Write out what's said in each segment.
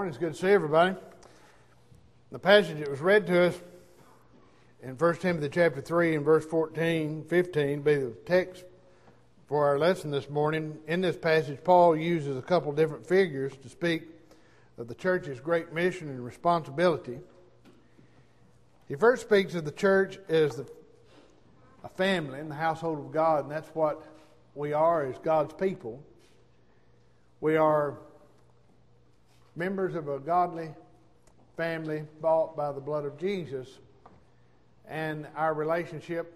morning. It's good to see everybody. The passage that was read to us in 1 Timothy chapter 3 and verse 14, 15 be the text for our lesson this morning. In this passage, Paul uses a couple different figures to speak of the church's great mission and responsibility. He first speaks of the church as the, a family in the household of God, and that's what we are as God's people. We are members of a godly family bought by the blood of Jesus, and our relationship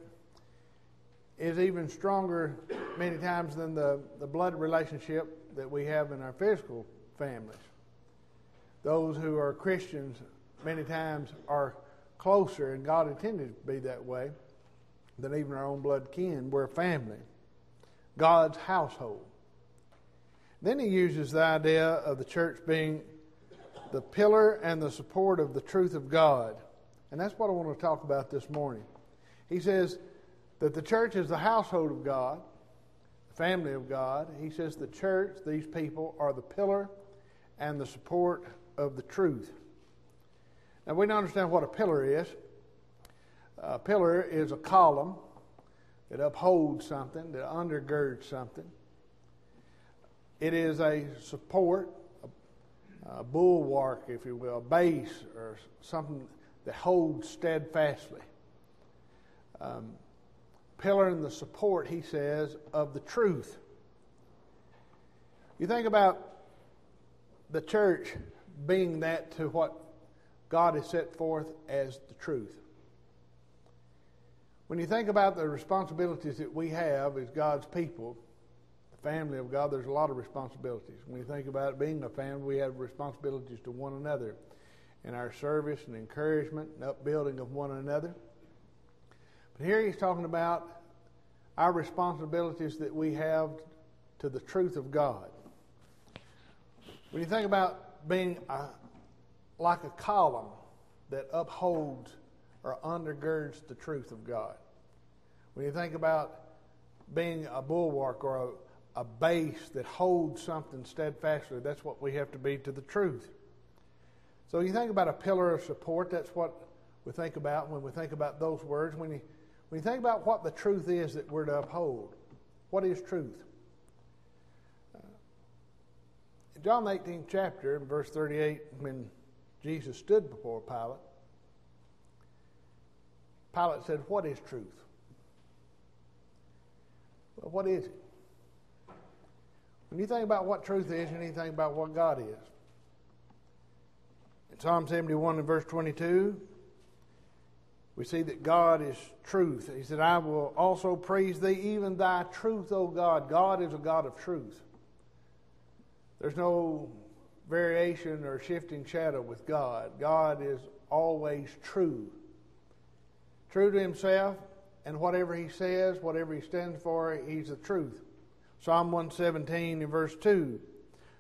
is even stronger many times than the, the blood relationship that we have in our physical families. Those who are Christians many times are closer, and God intended to be that way, than even our own blood kin. We're a family, God's household. Then he uses the idea of the church being the pillar and the support of the truth of God. And that's what I want to talk about this morning. He says that the church is the household of God, the family of God. He says the church, these people, are the pillar and the support of the truth. Now, we don't understand what a pillar is. A pillar is a column that upholds something, that undergirds something. It is a support, a, bulwark, if you will, a base, or something that holds steadfastly. Um, pillar and the support, he says, of the truth. You think about the church being that to what God has set forth as the truth. When you think about the responsibilities that we have as God's people, family of God, there's a lot of responsibilities. When you think about it, being a family, we have responsibilities to one another in our service and encouragement and upbuilding of one another. But here he's talking about our responsibilities that we have to the truth of God. When you think about being a, like a column that upholds or undergirds the truth of God, when you think about being a bulwark or a, a base that holds something steadfastly. That's what we have to be to the truth. So you think about a pillar of support, that's what we think about when we think about those words. When you, when you think about what the truth is that we're to uphold, what is truth? Uh, in John 18 chapter, in verse 38, when Jesus stood before Pilate, Pilate said, What is truth? Well, what is it? Think about what truth is, think about what God is. In Psalm 71 and verse 22, we see that God is truth. He said, I will also praise thee, even thy truth, O God. God is a God of truth. There's no variation or shifting shadow with God. God is always true. True to himself, and whatever he says, whatever he stands for, he's the truth. Psalm 117 in verse 2.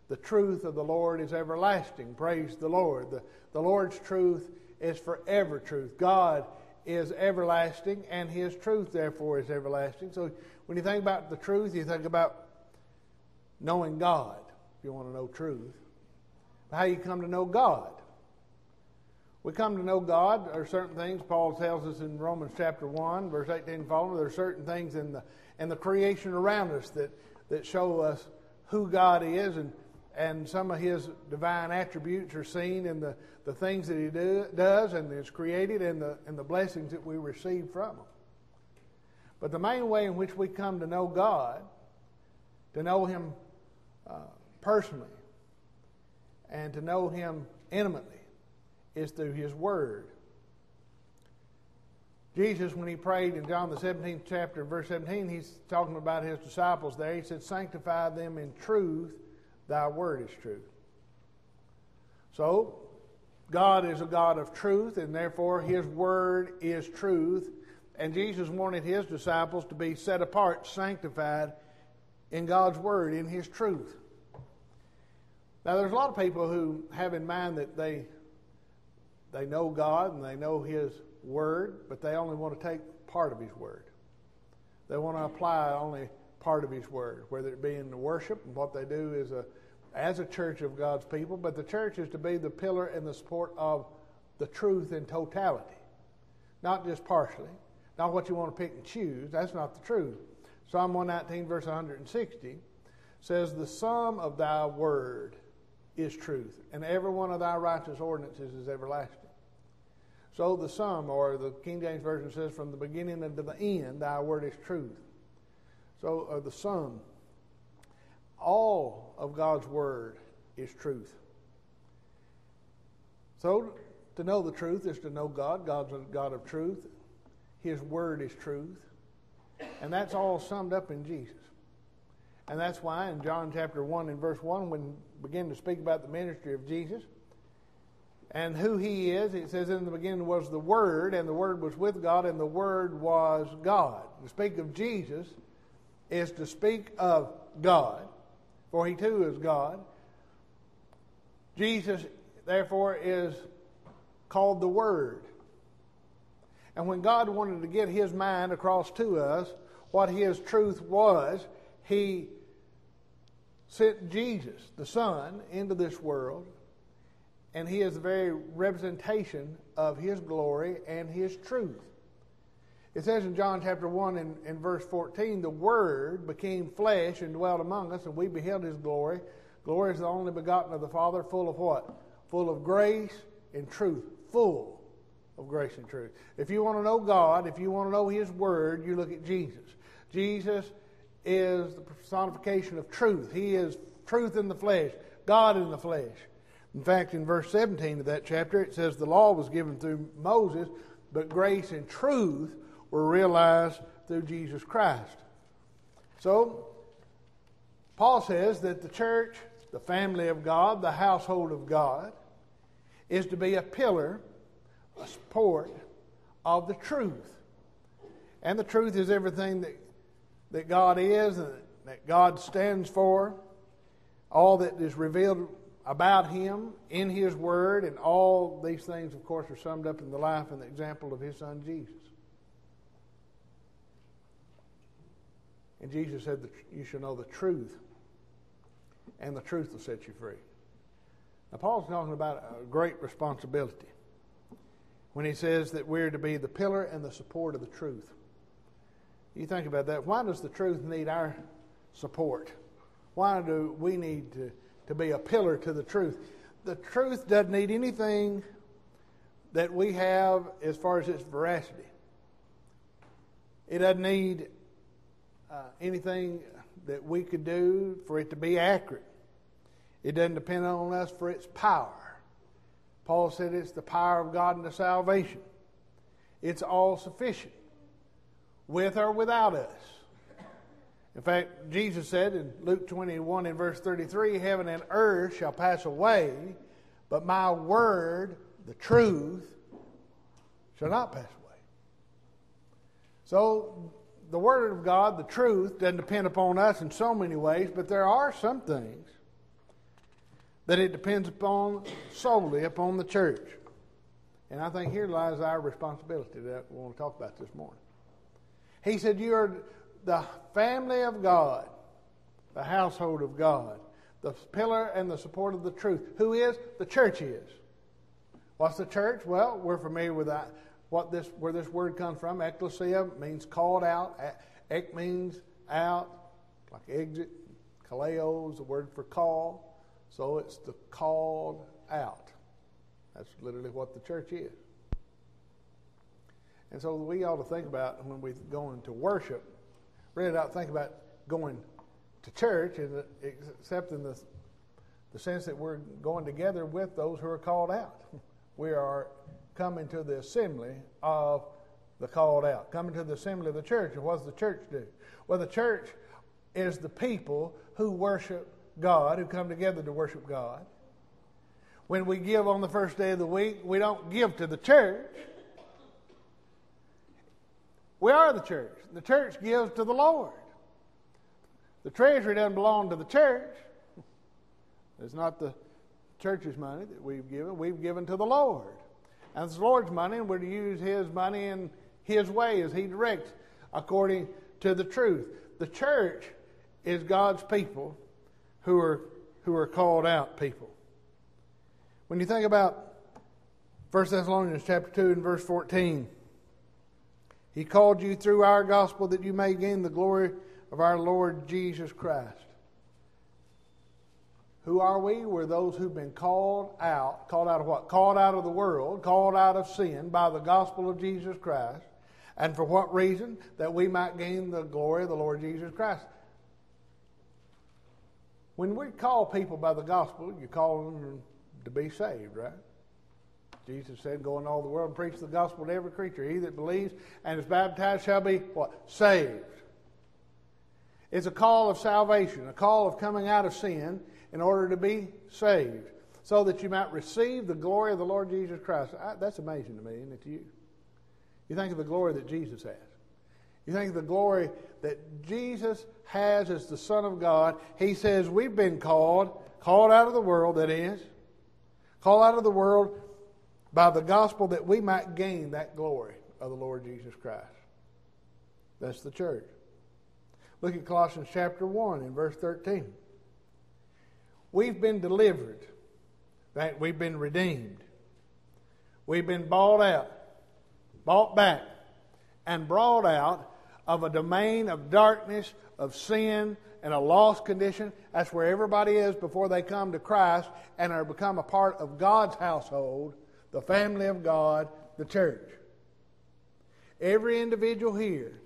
The truth of the Lord is everlasting. Praise the Lord. The, the Lord's truth is forever truth. God is everlasting, and His truth, therefore, is everlasting. So when you think about the truth, you think about knowing God, if you want to know truth. How you come to know God. We come to know God. There are certain things, Paul tells us in Romans chapter 1, verse 18 and following, there are certain things in the, in the creation around us that that show us who God is and, and some of his divine attributes are seen in the, the things that he do, does and is created and the, and the blessings that we receive from him. But the main way in which we come to know God, to know him uh, personally, and to know him intimately, is through his word. Jesus, when he prayed in John the 17th chapter, verse 17, he's talking about his disciples there. He said, Sanctify them in truth, thy word is truth. So, God is a God of truth, and therefore his word is truth. And Jesus wanted his disciples to be set apart, sanctified in God's word, in his truth. Now, there's a lot of people who have in mind that they, they know God and they know his word, but they only want to take part of his word. They want to apply only part of his word, whether it be in the worship, and what they do is a, as a church of God's people, but the church is to be the pillar and the support of the truth in totality, not just partially, not what you want to pick and choose. That's not the truth. Psalm 119, verse 160 says, The sum of thy word is truth, and every one of thy righteous ordinances is everlasting. So the sum, or the King James Version says, From the beginning unto the end, thy word is truth. So uh, the sum, all of God's word is truth. So to know the truth is to know God. God's a God of truth. His word is truth. And that's all summed up in Jesus. And that's why in John chapter 1 and verse 1, when we begin to speak about the ministry of Jesus and who he is, it says, In the beginning was the Word, and the Word was with God, and the Word was God. To speak of Jesus is to speak of God, for he too is God. Jesus, therefore, is called the Word. And when God wanted to get his mind across to us, what his truth was, he sent Jesus, the Son, into this world, and he is the very representation of his glory and his truth. It says in John chapter 1 and, and verse 14, the Word became flesh and dwelt among us, and we beheld his glory. Glory is the only begotten of the Father, full of what? Full of grace and truth. Full of grace and truth. If you want to know God, if you want to know His Word, you look at Jesus. Jesus is the personification of truth. He is truth in the flesh, God in the flesh. In fact, in verse 17 of that chapter, it says the law was given through Moses, but grace and truth were realized through Jesus Christ. So, Paul says that the church, the family of God, the household of God, is to be a pillar a support of the truth. And the truth is everything that, that God is and that God stands for, all that is revealed about Him in His Word, and all these things, of course, are summed up in the life and the example of His Son Jesus. And Jesus said that you shall know the truth, and the truth will set you free. Now, Paul's talking about a great responsibility when he says that we're to be the pillar and the support of the truth. You think about that. Why does the truth need our support? Why do we need to, to be a pillar to the truth? The truth doesn't need anything that we have as far as its veracity. It doesn't need uh, anything that we could do for it to be accurate. It doesn't depend on us for its power. Paul said it's the power of God unto salvation. It's all sufficient, with or without us. In fact, Jesus said in Luke 21 and verse 33 Heaven and earth shall pass away, but my word, the truth, shall not pass away. So, the word of God, the truth, doesn't depend upon us in so many ways, but there are some things that it depends upon solely upon the church. And I think here lies our responsibility that we want to talk about this morning. He said, You are the family of God, the household of God, the pillar and the support of the truth. Who is? The church is. What's the church? Well, we're familiar with that. What this, where this word comes from, ecclesia means called out. Ek means out, like exit. Kaleo is the word for call. So it's the called out. That's literally what the church is. And so we ought to think about when we go into worship, really to think about going to church, except in the, the sense that we're going together with those who are called out. We are coming to the assembly of the called out, coming to the assembly of the church. And what does the church do? Well, the church is the people who worship God, who come together to worship God. When we give on the first day of the week, we don't give to the church. We are the church. The church gives to the Lord. The treasury doesn't belong to the church. It's not the church's money that we've given. We've given to the Lord. And it's the Lord's money, and we're to use His money in His way as He directs according to the truth. The church is God's people who are who are called out people. When you think about 1 Thessalonians chapter 2 and verse 14, he called you through our gospel that you may gain the glory of our Lord Jesus Christ. Who are we? We're those who've been called out. Called out of what? Called out of the world, called out of sin by the gospel of Jesus Christ. And for what reason? That we might gain the glory of the Lord Jesus Christ. When we call people by the gospel, you call them to be saved, right? Jesus said, Go into all the world and preach the gospel to every creature. He that believes and is baptized shall be what? Saved. It's a call of salvation, a call of coming out of sin in order to be saved, so that you might receive the glory of the Lord Jesus Christ. I, that's amazing to me, isn't it to you? You think of the glory that Jesus has. You think of the glory that Jesus has as the Son of God. He says, We've been called, called out of the world, that is, called out of the world by the gospel that we might gain that glory of the Lord Jesus Christ. That's the church. Look at Colossians chapter 1 and verse 13. We've been delivered. Right? We've been redeemed. We've been bought out, bought back, and brought out of a domain of darkness, of sin, and a lost condition. That's where everybody is before they come to Christ and are become a part of God's household, the family of God, the church. Every individual here,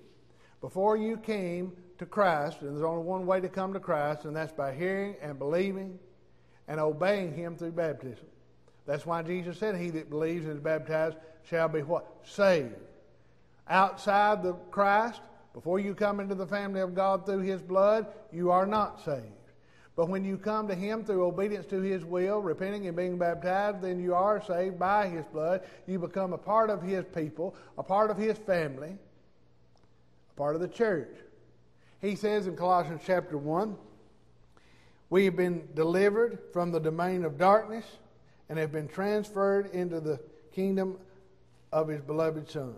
before you came to Christ, and there's only one way to come to Christ, and that's by hearing and believing and obeying Him through baptism. That's why Jesus said, He that believes and is baptized shall be what? Saved. Outside the Christ, before you come into the family of God through His blood, you are not saved. But when you come to Him through obedience to His will, repenting and being baptized, then you are saved by His blood. You become a part of His people, a part of His family, a part of the church. He says in Colossians chapter 1 We have been delivered from the domain of darkness and have been transferred into the kingdom of His beloved Son,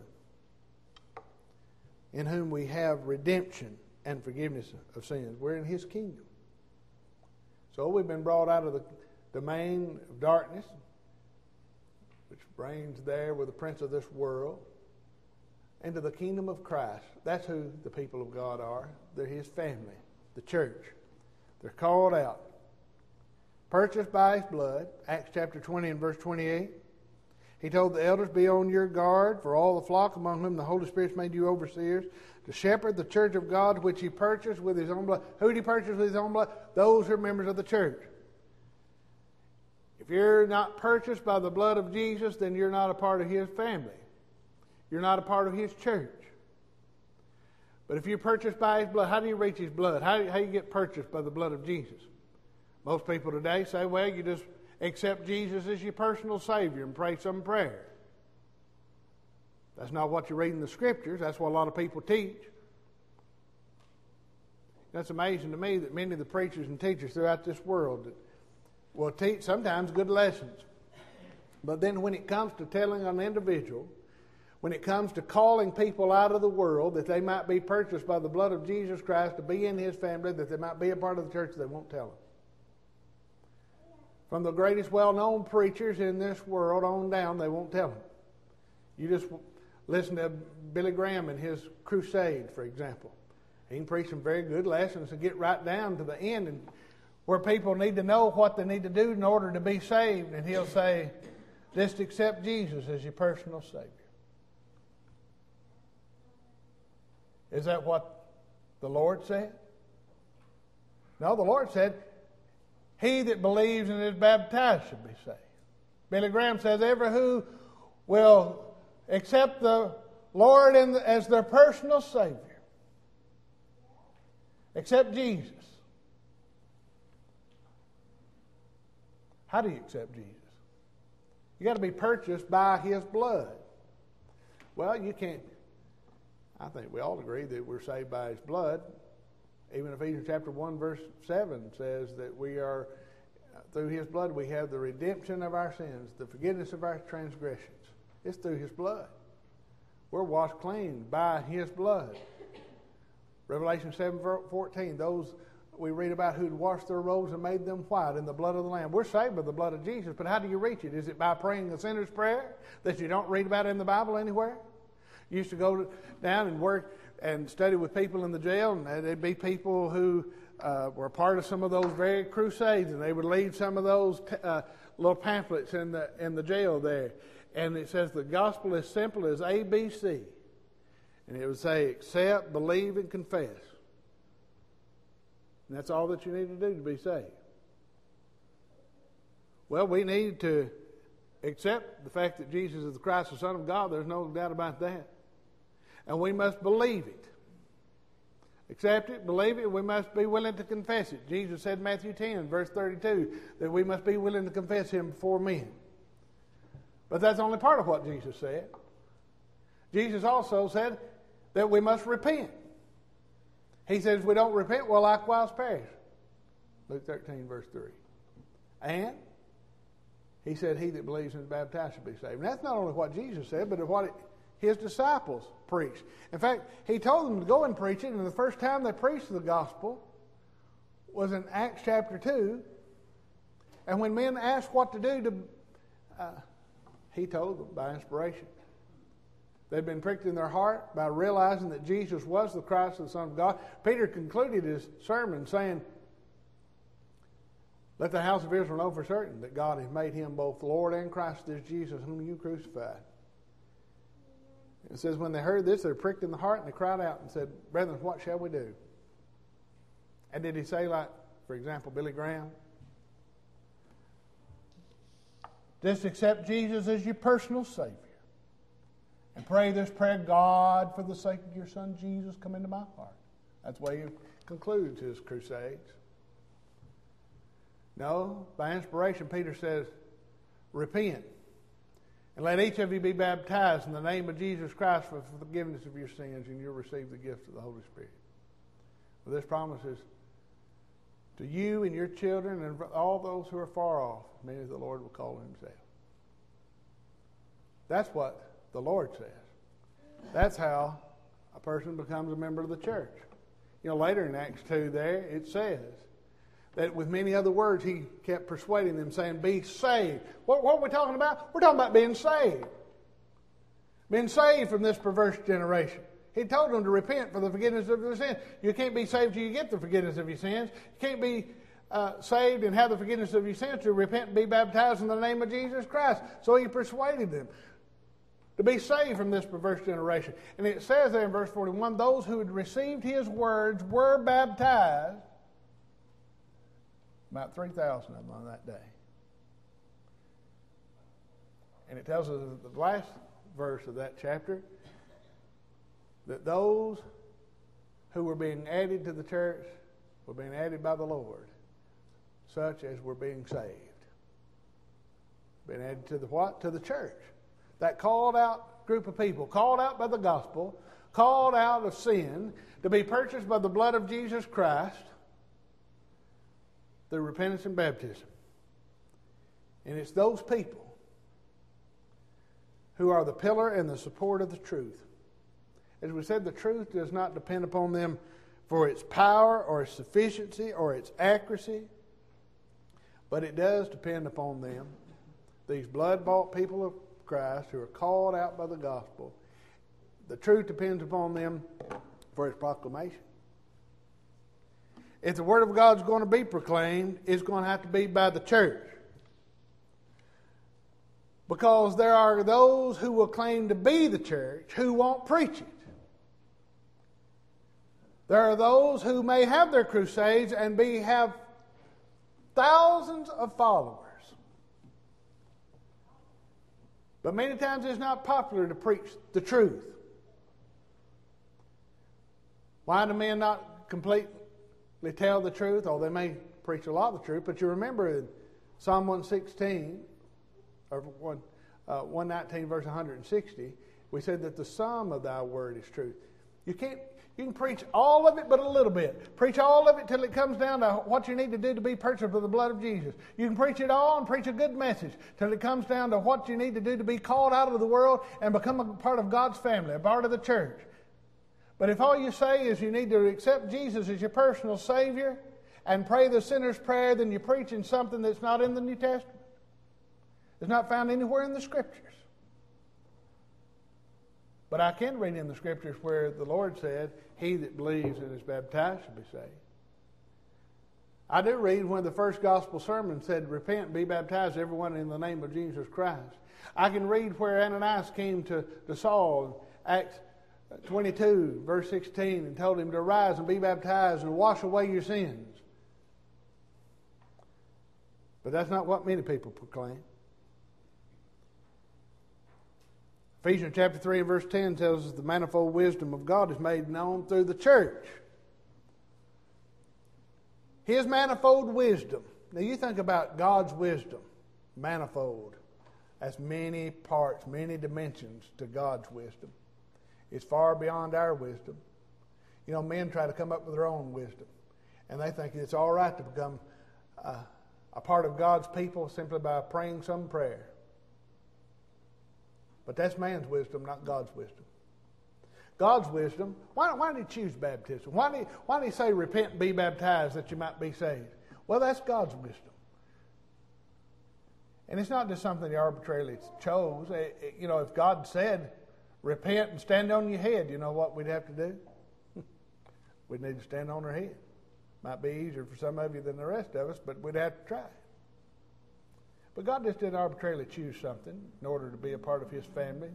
in whom we have redemption and forgiveness of sins. We're in His kingdom. So we've been brought out of the domain of darkness, which reigns there with the prince of this world into the kingdom of Christ. That's who the people of God are. They're His family, the church. They're called out, purchased by His blood. Acts chapter 20 and verse 28. He told the elders, Be on your guard for all the flock among whom the Holy Spirit made you overseers, to shepherd the church of God which He purchased with His own blood. Who did He purchase with His own blood? Those who are members of the church. If you're not purchased by the blood of Jesus, then you're not a part of His family. You're not a part of His church. But if you're purchased by His blood, how do you reach His blood? How how do you get purchased by the blood of Jesus? Most people today say, well, you just accept Jesus as your personal Savior and pray some prayer. That's not what you read in the Scriptures. That's what a lot of people teach. That's amazing to me that many of the preachers and teachers throughout this world will teach sometimes good lessons. But then when it comes to telling an individual when it comes to calling people out of the world that they might be purchased by the blood of Jesus Christ to be in his family, that they might be a part of the church, they won't tell them. From the greatest well known preachers in this world on down, they won't tell them. You just listen to Billy Graham and his crusade, for example. He can preach some very good lessons and get right down to the end and where people need to know what they need to do in order to be saved. And he'll say, just accept Jesus as your personal Savior. Is that what the Lord said? No, the Lord said, He that believes and is baptized should be saved. Billy Graham says, Every who will accept the Lord as their personal Savior, accept Jesus. How do you accept Jesus? You got to be purchased by His blood. Well, you can't I think we all agree that we're saved by His blood. Even Ephesians chapter 1, verse 7 says that we are, through His blood, we have the redemption of our sins, the forgiveness of our transgressions. It's through His blood. We're washed clean by His blood. Revelation 7 14, those we read about who'd washed their robes and made them white in the blood of the Lamb. We're saved by the blood of Jesus, but how do you reach it? Is it by praying the sinner's prayer that you don't read about in the Bible anywhere? You used to go down and work and study with people in the jail, and there'd be people who uh, were part of some of those very crusades, and they would leave some of those uh, little pamphlets in the in the jail there, and it says the gospel is simple as A B C, and it would say accept, believe, and confess. And that's all that you need to do to be saved. Well, we need to accept the fact that Jesus is the Christ, the Son of God. There's no doubt about that. And we must believe it. Accept it, believe it, we must be willing to confess it. Jesus said in Matthew 10, verse 32, that we must be willing to confess Him before men. But that's only part of what Jesus said. Jesus also said that we must repent. He says, we don't repent, we'll likewise perish. Luke 13, verse 3. And he said, He that believes and is baptized shall be saved. And that's not only what Jesus said, but what it, his disciples preached. In fact, he told them to go and preach it, and the first time they preached the gospel was in Acts chapter 2. And when men asked what to do, to, uh, he told them by inspiration. They'd been pricked in their heart by realizing that Jesus was the Christ, the Son of God. Peter concluded his sermon saying, Let the house of Israel know for certain that God has made him both Lord and Christ, this Jesus whom you crucified. It says, when they heard this, they were pricked in the heart and they cried out and said, Brethren, what shall we do? And did he say, like, for example, Billy Graham? Just accept Jesus as your personal Savior. And pray this prayer God, for the sake of your Son Jesus, come into my heart. That's the way he concludes his crusades. No, by inspiration, Peter says, repent and let each of you be baptized in the name of Jesus Christ for forgiveness of your sins, and you'll receive the gift of the Holy Spirit. Well, this promise is to you and your children and all those who are far off, many the Lord will call himself. That's what the Lord says. That's how a person becomes a member of the church. You know, later in Acts 2 there, it says, that with many other words, he kept persuading them, saying, Be saved. What, what are we talking about? We're talking about being saved. Being saved from this perverse generation. He told them to repent for the forgiveness of their sins. You can't be saved till you get the forgiveness of your sins. You can't be uh, saved and have the forgiveness of your sins to repent and be baptized in the name of Jesus Christ. So he persuaded them to be saved from this perverse generation. And it says there in verse 41 those who had received his words were baptized about 3,000 of them on that day. And it tells us the last verse of that chapter that those who were being added to the church were being added by the Lord, such as were being saved. Being added to the what? To the church. That called out group of people, called out by the gospel, called out of sin, to be purchased by the blood of Jesus Christ, through repentance and baptism. And it's those people who are the pillar and the support of the truth. As we said, the truth does not depend upon them for its power or its sufficiency or its accuracy, but it does depend upon them, these blood bought people of Christ who are called out by the gospel. The truth depends upon them for its proclamation if the Word of God is going to be proclaimed, it's going to have to be by the church. Because there are those who will claim to be the church who won't preach it. There are those who may have their crusades and be have thousands of followers. But many times it's not popular to preach the truth. Why do men not complete they tell the truth, or they may preach a lot of the truth, but you remember in Psalm 116, or 1, uh, 119, verse 160, we said that the sum of thy word is truth. You can't you can preach all of it, but a little bit. Preach all of it till it comes down to what you need to do to be purchased with the blood of Jesus. You can preach it all and preach a good message till it comes down to what you need to do to be called out of the world and become a part of God's family, a part of the church. But if all you say is you need to accept Jesus as your personal Savior and pray the sinner's prayer, then you're preaching something that's not in the New Testament. It's not found anywhere in the Scriptures. But I can read in the Scriptures where the Lord said, He that believes and is baptized shall be saved. I do read when the first gospel sermon said, Repent be baptized, everyone in the name of Jesus Christ. I can read where Ananias came to, to Saul, Acts 22, verse 16, and told him to rise and be baptized and wash away your sins. But that's not what many people proclaim. Ephesians chapter 3 and verse 10 tells us the manifold wisdom of God is made known through the church. His manifold wisdom. Now you think about God's wisdom, manifold. That's many parts, many dimensions to God's wisdom. It's far beyond our wisdom. You know, men try to come up with their own wisdom, and they think it's all right to become uh, a part of God's people simply by praying some prayer. But that's man's wisdom, not God's wisdom. God's wisdom, why, why did he choose baptism? Why did, he, why did he say, repent and be baptized that you might be saved? Well, that's God's wisdom. And it's not just something he arbitrarily chose. It, it, you know, if God said, repent and stand on your head, you know what we'd have to do? we'd need to stand on our head. Might be easier for some of you than the rest of us, but we'd have to try. But God just didn't arbitrarily choose something in order to be a part of His family,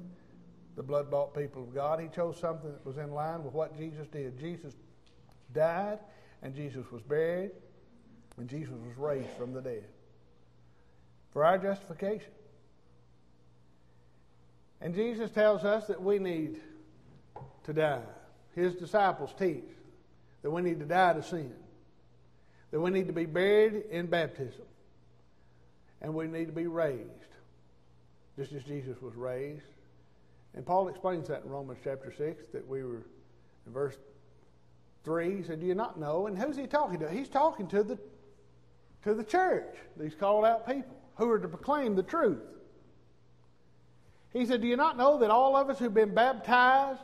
the blood bought people of God. He chose something that was in line with what Jesus did. Jesus died, and Jesus was buried, and Jesus was raised from the dead for our justification. And Jesus tells us that we need to die. His disciples teach that we need to die to sin that we need to be buried in baptism and we need to be raised, just as Jesus was raised. And Paul explains that in Romans chapter 6 that we were in verse 3. He said, Do you not know? And who's he talking to? He's talking to the, to the church, these called out people who are to proclaim the truth. He said, Do you not know that all of us who've been baptized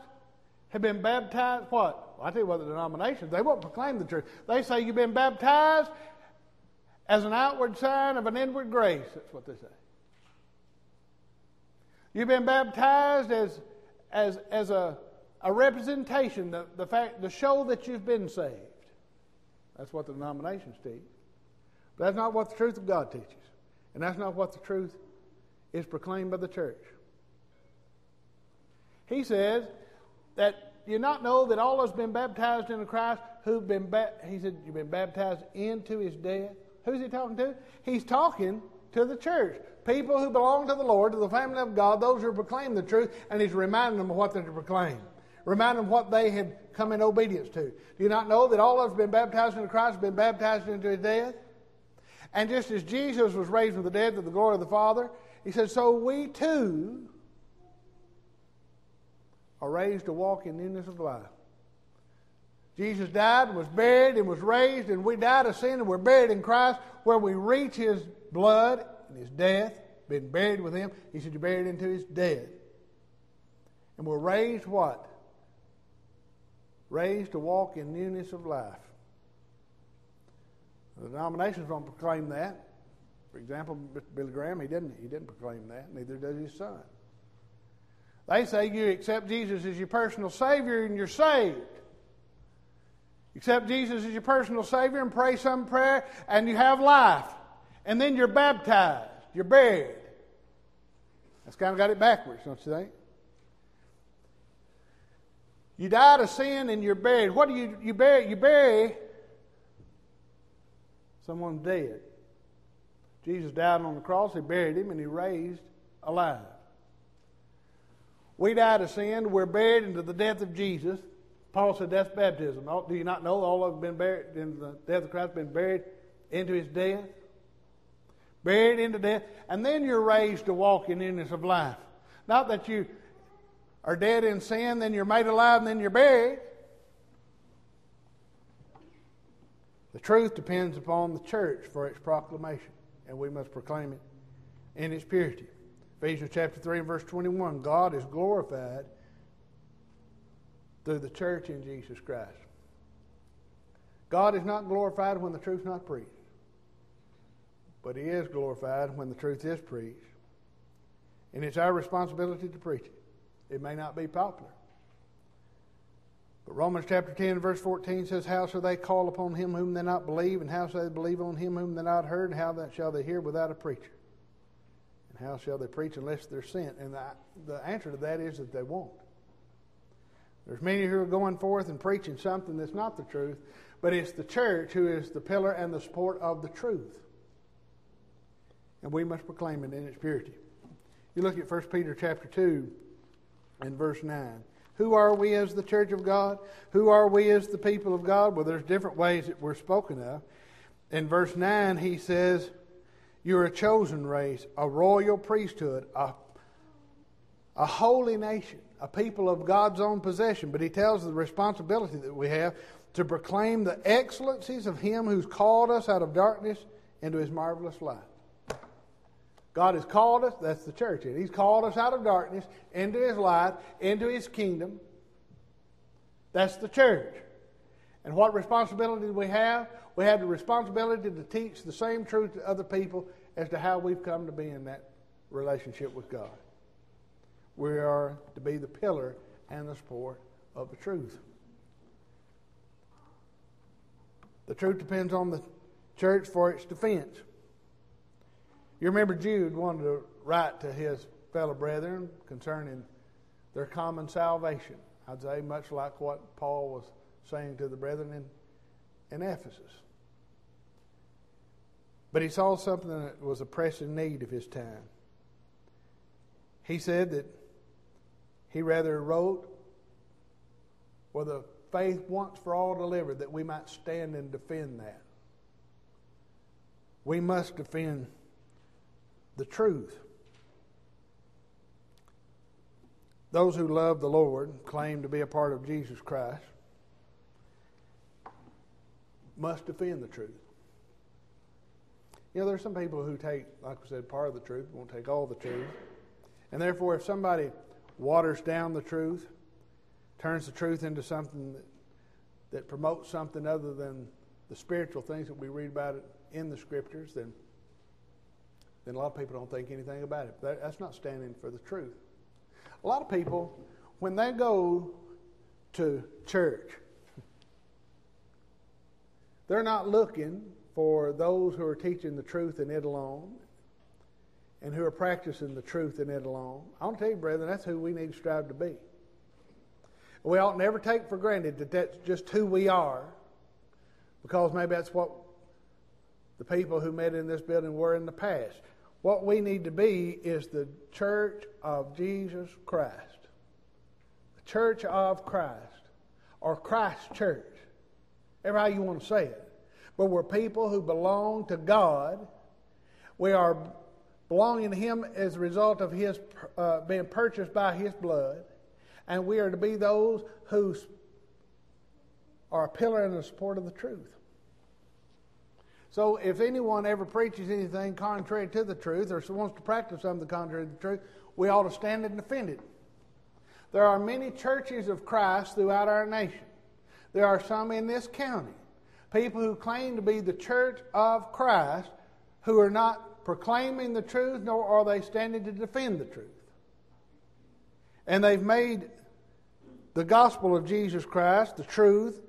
have been baptized? What? Well, I tell you what, the denominations, they won't proclaim the truth. They say you've been baptized as an outward sign of an inward grace. That's what they say. You've been baptized as, as, as a, a representation, the, the fact, the show that you've been saved. That's what the denominations teach. But that's not what the truth of God teaches. And that's not what the truth is proclaimed by the church. He says that you not know that all us been baptized into Christ who've been, ba- he said, you've been baptized into his death? Who's he talking to? He's talking to the church. People who belong to the Lord, to the family of God, those who proclaim the truth, and he's reminding them of what they're to proclaim. Remind them what they had come in obedience to. Do you not know that all of us been baptized into Christ, been baptized into his death? And just as Jesus was raised from the dead to the glory of the Father, he said, so we too are raised to walk in newness of life. Jesus died and was buried and was raised, and we died of sin and we're buried in Christ, where we reach his blood and his death, been buried with him. He said, You're buried into his death. And we're raised what? Raised to walk in newness of life. The denominations don't proclaim that. For example, Billy Graham, he didn't, he didn't proclaim that, neither does his son. They say you accept Jesus as your personal Savior and you're saved. Accept Jesus as your personal Savior and pray some prayer and you have life. And then you're baptized. You're buried. That's kind of got it backwards, don't you think? You die to sin and you're buried. What do you you bury? You bury someone dead. Jesus died on the cross. He buried him and he raised alive. We died to sin. We're buried into the death of Jesus. Paul said that's baptism. Do you not know all of them been buried in the death of Christ, been buried into his death? Buried into death. And then you're raised to walk in newness of life. Not that you are dead in sin, then you're made alive, and then you're buried. The truth depends upon the church for its proclamation, and we must proclaim it in its purity. Ephesians chapter 3 and verse 21 God is glorified through the church in Jesus Christ. God is not glorified when the truth's not preached. But He is glorified when the truth is preached. And it's our responsibility to preach it. It may not be popular. But Romans chapter 10, verse 14 says, How shall they call upon him whom they not believe? And how shall they believe on him whom they not heard? And how shall they hear without a preacher? And how shall they preach unless they're sent? And the, the answer to that is that they won't. There's many who are going forth and preaching something that's not the truth, but it's the church who is the pillar and the support of the truth. And we must proclaim it in its purity. You look at 1 Peter chapter 2 and verse 9. Who are we as the church of God? Who are we as the people of God? Well, there's different ways that we're spoken of. In verse 9, he says, You're a chosen race, a royal priesthood, a, a holy nation, a people of God's own possession. But he tells the responsibility that we have to proclaim the excellencies of him who's called us out of darkness into his marvelous light. God has called us, that's the church. He's called us out of darkness into His light, into His kingdom. That's the church. And what responsibility do we have? We have the responsibility to teach the same truth to other people as to how we've come to be in that relationship with God. We are to be the pillar and the support of the truth. The truth depends on the church for its defense. You remember Jude wanted to write to his fellow brethren concerning their common salvation. I'd say much like what Paul was saying to the brethren in, in Ephesus. But he saw something that was a pressing need of his time. He said that he rather wrote for the faith once for all delivered that we might stand and defend that. We must defend the truth. Those who love the Lord, claim to be a part of Jesus Christ, must defend the truth. You know, there's some people who take, like I said, part of the truth, won't take all the truth. And therefore, if somebody waters down the truth, turns the truth into something that, that promotes something other than the spiritual things that we read about in the scriptures, then then a lot of people don't think anything about it. That's not standing for the truth. A lot of people, when they go to church, they're not looking for those who are teaching the truth in it alone and who are practicing the truth in it alone. I want to tell you, brethren, that's who we need to strive to be. We ought never take for granted that that's just who we are because maybe that's what the people who met in this building were in the past. What we need to be is the church of Jesus Christ. The church of Christ. Or Christ Church. Ever how you want to say it. But we're people who belong to God. We are belonging to Him as a result of His uh, being purchased by His blood. And we are to be those who are a pillar and a support of the truth. So if anyone ever preaches anything contrary to the truth or wants to practice something contrary to the truth, we ought to stand and defend it. There are many churches of Christ throughout our nation. There are some in this county. People who claim to be the church of Christ who are not proclaiming the truth, nor are they standing to defend the truth. And they've made the gospel of Jesus Christ, the truth,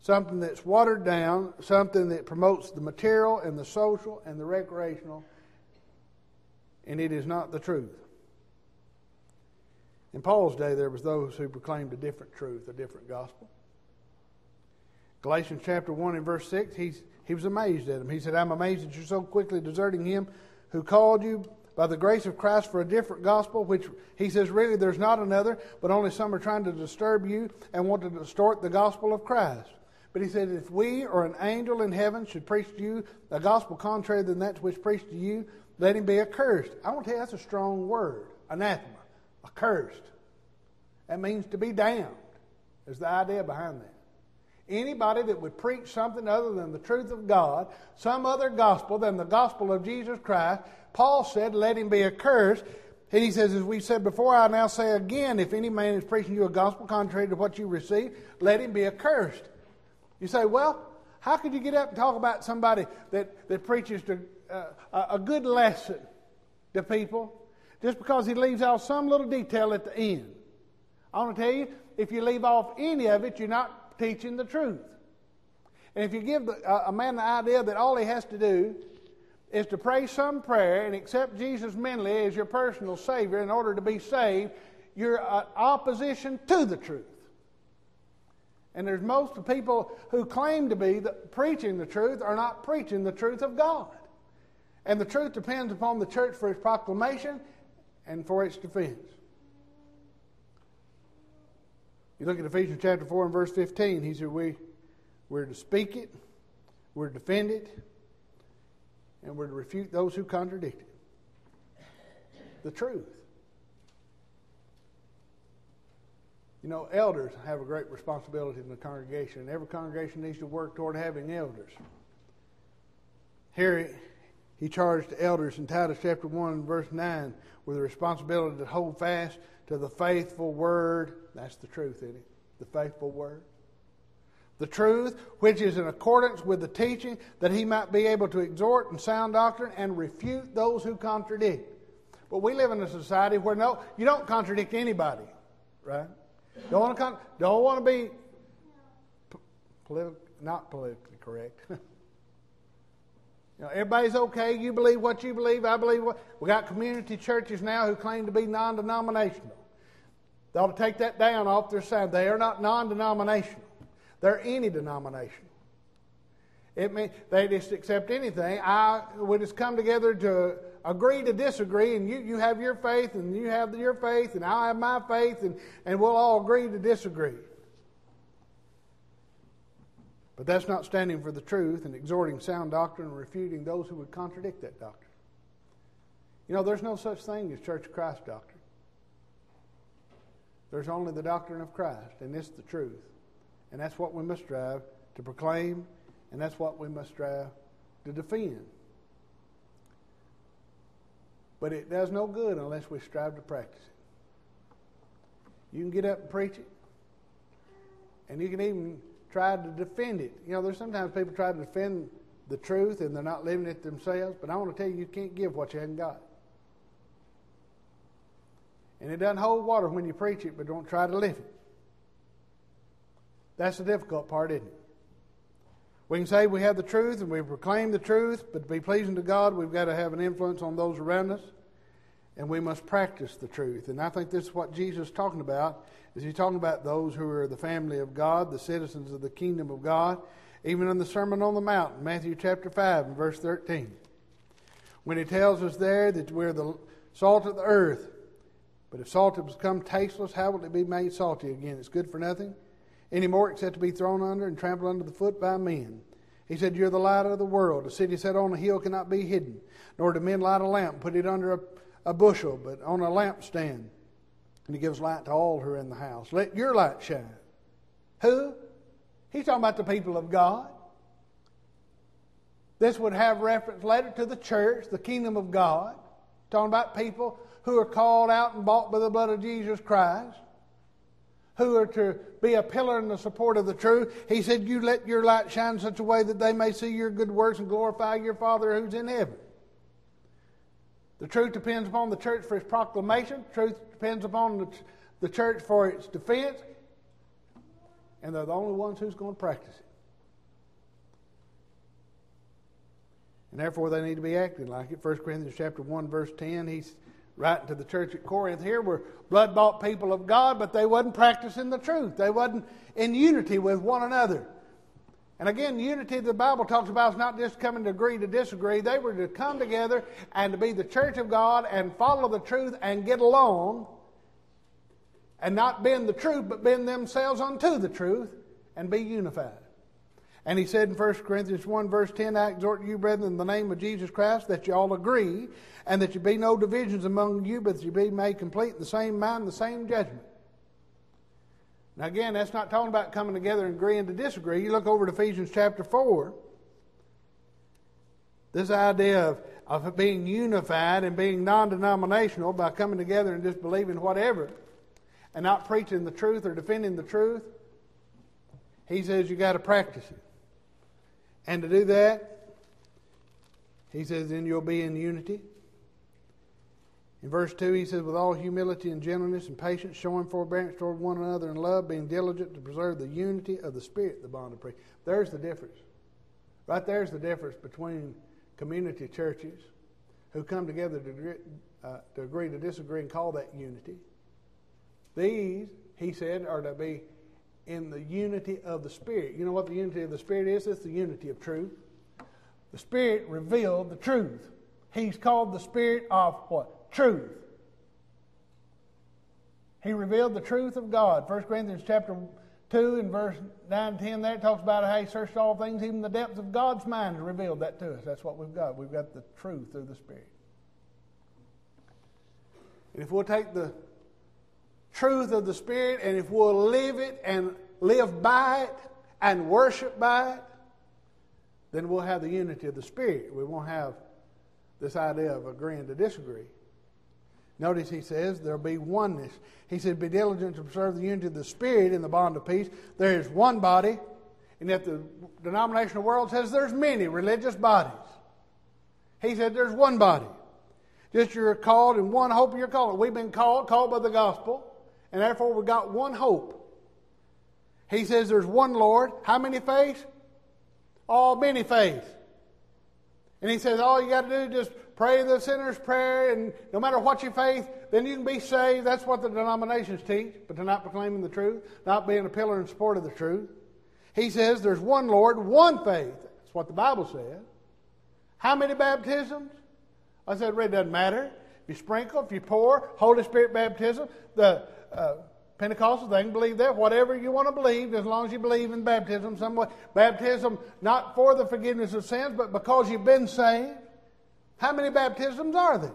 something that's watered down, something that promotes the material and the social and the recreational, and it is not the truth. In Paul's day, there was those who proclaimed a different truth, a different gospel. Galatians chapter 1 and verse 6, he's, he was amazed at him. He said, I'm amazed that you're so quickly deserting him who called you by the grace of Christ for a different gospel, which he says, really, there's not another, but only some are trying to disturb you and want to distort the gospel of Christ. But he said, If we or an angel in heaven should preach to you a gospel contrary than that which preached to you, let him be accursed. I want to tell you that's a strong word. Anathema. Accursed. That means to be damned, is the idea behind that. Anybody that would preach something other than the truth of God, some other gospel than the gospel of Jesus Christ, Paul said, let him be accursed. And he says, as we said before, I now say again, if any man is preaching you a gospel contrary to what you received, let him be accursed. You say, well, How could you get up and talk about somebody that, that preaches to, uh, a good lesson to people just because he leaves out some little detail at the end? I want to tell you, if you leave off any of it, you're not teaching the truth. And if you give a man the idea that all he has to do is to pray some prayer and accept Jesus mentally as your personal Savior in order to be saved, you're uh, opposition to the truth. And there's most of people who claim to be the, preaching the truth are not preaching the truth of God. And the truth depends upon the church for its proclamation and for its defense. You look at Ephesians chapter 4 and verse 15, he said, we, We're to speak it, we're to defend it, and we're to refute those who contradict it. The truth. You know, elders have a great responsibility in the congregation, and every congregation needs to work toward having elders. Here, he charged the elders in Titus chapter 1, verse 9, with the responsibility to hold fast to the faithful word. That's the truth, isn't it? The faithful word. The truth, which is in accordance with the teaching, that he might be able to exhort in sound doctrine and refute those who contradict. But we live in a society where no, you don't contradict anybody, right? Don't want to con- don't want to be politi- not politically correct. you know, everybody's okay. You believe what you believe. I believe what. We got community churches now who claim to be non-denominational. They ought to take that down off their side. They are not non-denominational. They're any denomination. It means they just accept anything. I we just come together to agree to disagree, and you, you have your faith, and you have your faith, and I have my faith, and, and we'll all agree to disagree. But that's not standing for the truth and exhorting sound doctrine and refuting those who would contradict that doctrine. You know, there's no such thing as Church of Christ doctrine. There's only the doctrine of Christ, and it's the truth. And that's what we must strive to proclaim, and that's what we must strive to defend. But it does no good unless we strive to practice it. You can get up and preach it, and you can even try to defend it. You know, there's sometimes people try to defend the truth and they're not living it themselves, but I want to tell you, you can't give what you haven't got. And it doesn't hold water when you preach it, but don't try to live it. That's the difficult part, isn't it? We can say we have the truth and we proclaim the truth, but to be pleasing to God, we've got to have an influence on those around us, and we must practice the truth. And I think this is what Jesus is talking about. Is he talking about those who are the family of God, the citizens of the kingdom of God? Even in the Sermon on the Mount, Matthew chapter 5 and verse 13. When he tells us there that we're the salt of the earth, but if salt has become tasteless, how will it be made salty again? It's good for nothing anymore except to be thrown under and trampled under the foot by men. He said, You're the light of the world. A city set on a hill cannot be hidden, nor do men light a lamp, put it under a, a bushel, but on a lampstand. And he gives light to all who are in the house. Let your light shine. Who? He's talking about the people of God. This would have reference later to the church, the kingdom of God. Talking about people who are called out and bought by the blood of Jesus Christ who are to be a pillar in the support of the truth. He said, You let your light shine such a way that they may see your good works and glorify your Father who's in heaven. The truth depends upon the church for its proclamation, truth depends upon the, the church for its defense, and they're the only ones who's going to practice it. And therefore, they need to be acting like it. 1 Corinthians chapter 1, verse 10, he's writing to the church at Corinth here were blood bought people of God, but they wasn't practicing the truth. They wasn't in unity with one another. And again, unity the Bible talks about is not just coming to agree to disagree. They were to come together and to be the church of God and follow the truth and get along and not bend the truth, but bend themselves unto the truth and be unified. And he said in 1 Corinthians 1, verse 10, I exhort you, brethren, in the name of Jesus Christ, that you all agree, and that you be no divisions among you, but that you be made complete in the same mind, the same judgment. Now, again, that's not talking about coming together and agreeing to disagree. You look over at Ephesians chapter 4. This idea of, of being unified and being non denominational by coming together and just believing whatever and not preaching the truth or defending the truth, he says you got to practice it. And to do that, he says, then you'll be in unity. In verse 2, he says, with all humility and gentleness and patience, showing forbearance toward one another in love, being diligent to preserve the unity of the Spirit, the bond of peace. There's the difference. Right there's the difference between community churches who come together to agree, uh, to agree to disagree and call that unity. These, he said, are to be in the unity of the Spirit. You know what the unity of the Spirit is? It's the unity of truth. The Spirit revealed the truth. He's called the Spirit of what? Truth. He revealed the truth of God. 1 Corinthians chapter 2 and verse 9 and 10 there talks about how he searched all things, even the depths of God's mind and revealed that to us. That's what we've got. We've got the truth through the Spirit. And if we'll take the truth of the Spirit and if we'll live it and live by it and worship by it, then we'll have the unity of the Spirit. We won't have this idea of agreeing to disagree. Notice he says there'll be oneness. He said, Be diligent to preserve the unity of the Spirit in the bond of peace. There is one body, and yet the denominational world says there's many religious bodies. He said there's one body. Just you're called in one hope you're called. We've been called, called by the gospel, and therefore we've got one hope. He says there's one Lord. How many faiths? All many faiths. And he says all you got to do is just pray the sinner's prayer, and no matter what your faith, then you can be saved. That's what the denominations teach, but they're not proclaiming the truth, not being a pillar and support of the truth. He says there's one Lord, one faith. That's what the Bible says. How many baptisms? I said, it doesn't matter. If you sprinkle, if you pour, Holy Spirit baptism, the uh, Pentecostals, they can believe that. Whatever you want to believe, as long as you believe in baptism, somewhat. Baptism, not for the forgiveness of sins, but because you've been saved. How many baptisms are there?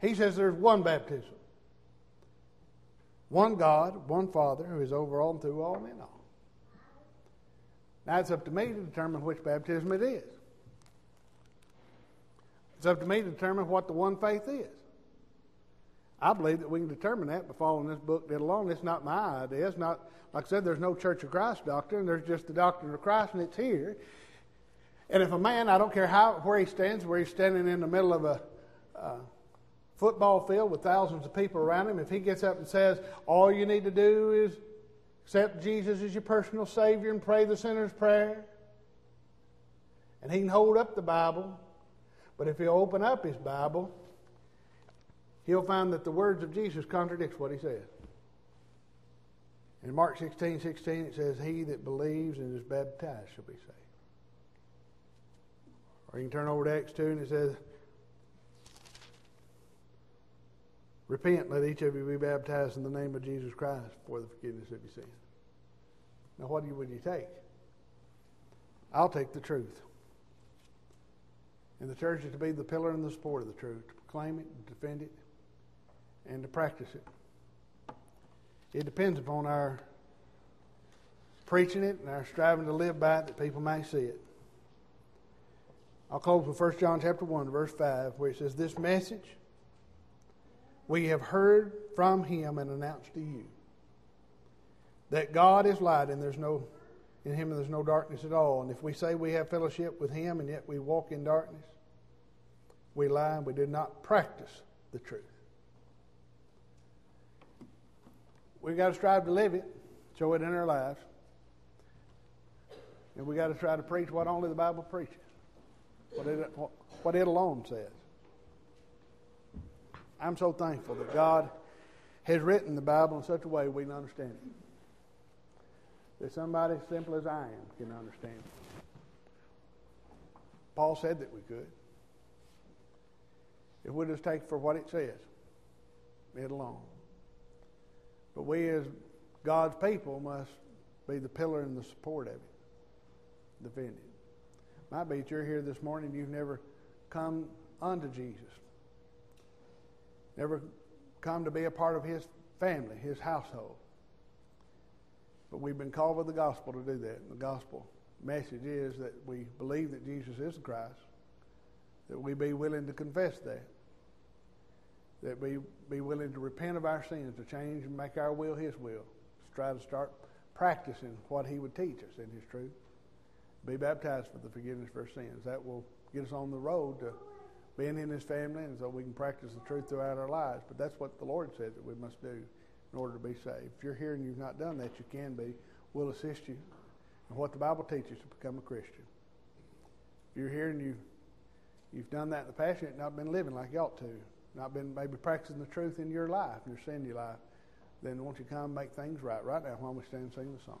He says there's one baptism. One God, one Father, who is over all and through all and in all. Now it's up to me to determine which baptism it is. It's up to me to determine what the one faith is. I believe that we can determine that by following this book dead along. It's not my idea. It's not, like I said, there's no Church of Christ doctrine. There's just the doctrine of Christ, and it's here. And if a man, I don't care how where he stands, where he's standing in the middle of a uh, football field with thousands of people around him, if he gets up and says, all you need to do is accept Jesus as your personal Savior and pray the sinner's prayer, and he can hold up the Bible, but if he'll open up his Bible, he'll find that the words of Jesus contradicts what he says. In Mark 16, 16, it says, He that believes and is baptized shall be saved. Or you can turn over to Acts 2 and it says, Repent, let each of you be baptized in the name of Jesus Christ for the forgiveness of your sins. Now, what would you take? I'll take the truth. And the church is to be the pillar and the support of the truth, to proclaim it, and defend it, and to practice it. It depends upon our preaching it and our striving to live by it that people may see it. I'll close with 1 John chapter 1, verse 5, where it says, This message we have heard from him and announced to you. That God is light and there's no in him and there's no darkness at all. And if we say we have fellowship with him and yet we walk in darkness, we lie and we do not practice the truth. We've got to strive to live it, show it in our lives. And we've got to try to preach what only the Bible preaches, what it, what it alone says. I'm so thankful that God has written the Bible in such a way we can understand it. That somebody as simple as I am can understand it. Paul said that we could. If we just take for what it says, it alone. But we as God's people must be the pillar and the support of it, defend it. Might be that you're here this morning you've never come unto Jesus, never come to be a part of His family, His household. But we've been called with the gospel to do that. And the gospel message is that we believe that Jesus is Christ, that we be willing to confess that, that we be willing to repent of our sins, to change and make our will His will, to try to start practicing what He would teach us in His truth. Be baptized for the forgiveness of our sins. That will get us on the road to being in His family, and so we can practice the truth throughout our lives. But that's what the Lord said that we must do in order to be saved. If you're here and you've not done that, you can be. We'll assist you in what the Bible teaches to become a Christian. If you're here and you've you've done that in the past, you've not been living like you ought to, not been maybe practicing the truth in your life, in your Cindy life, then won't you come make things right right now while we stand and sing the song?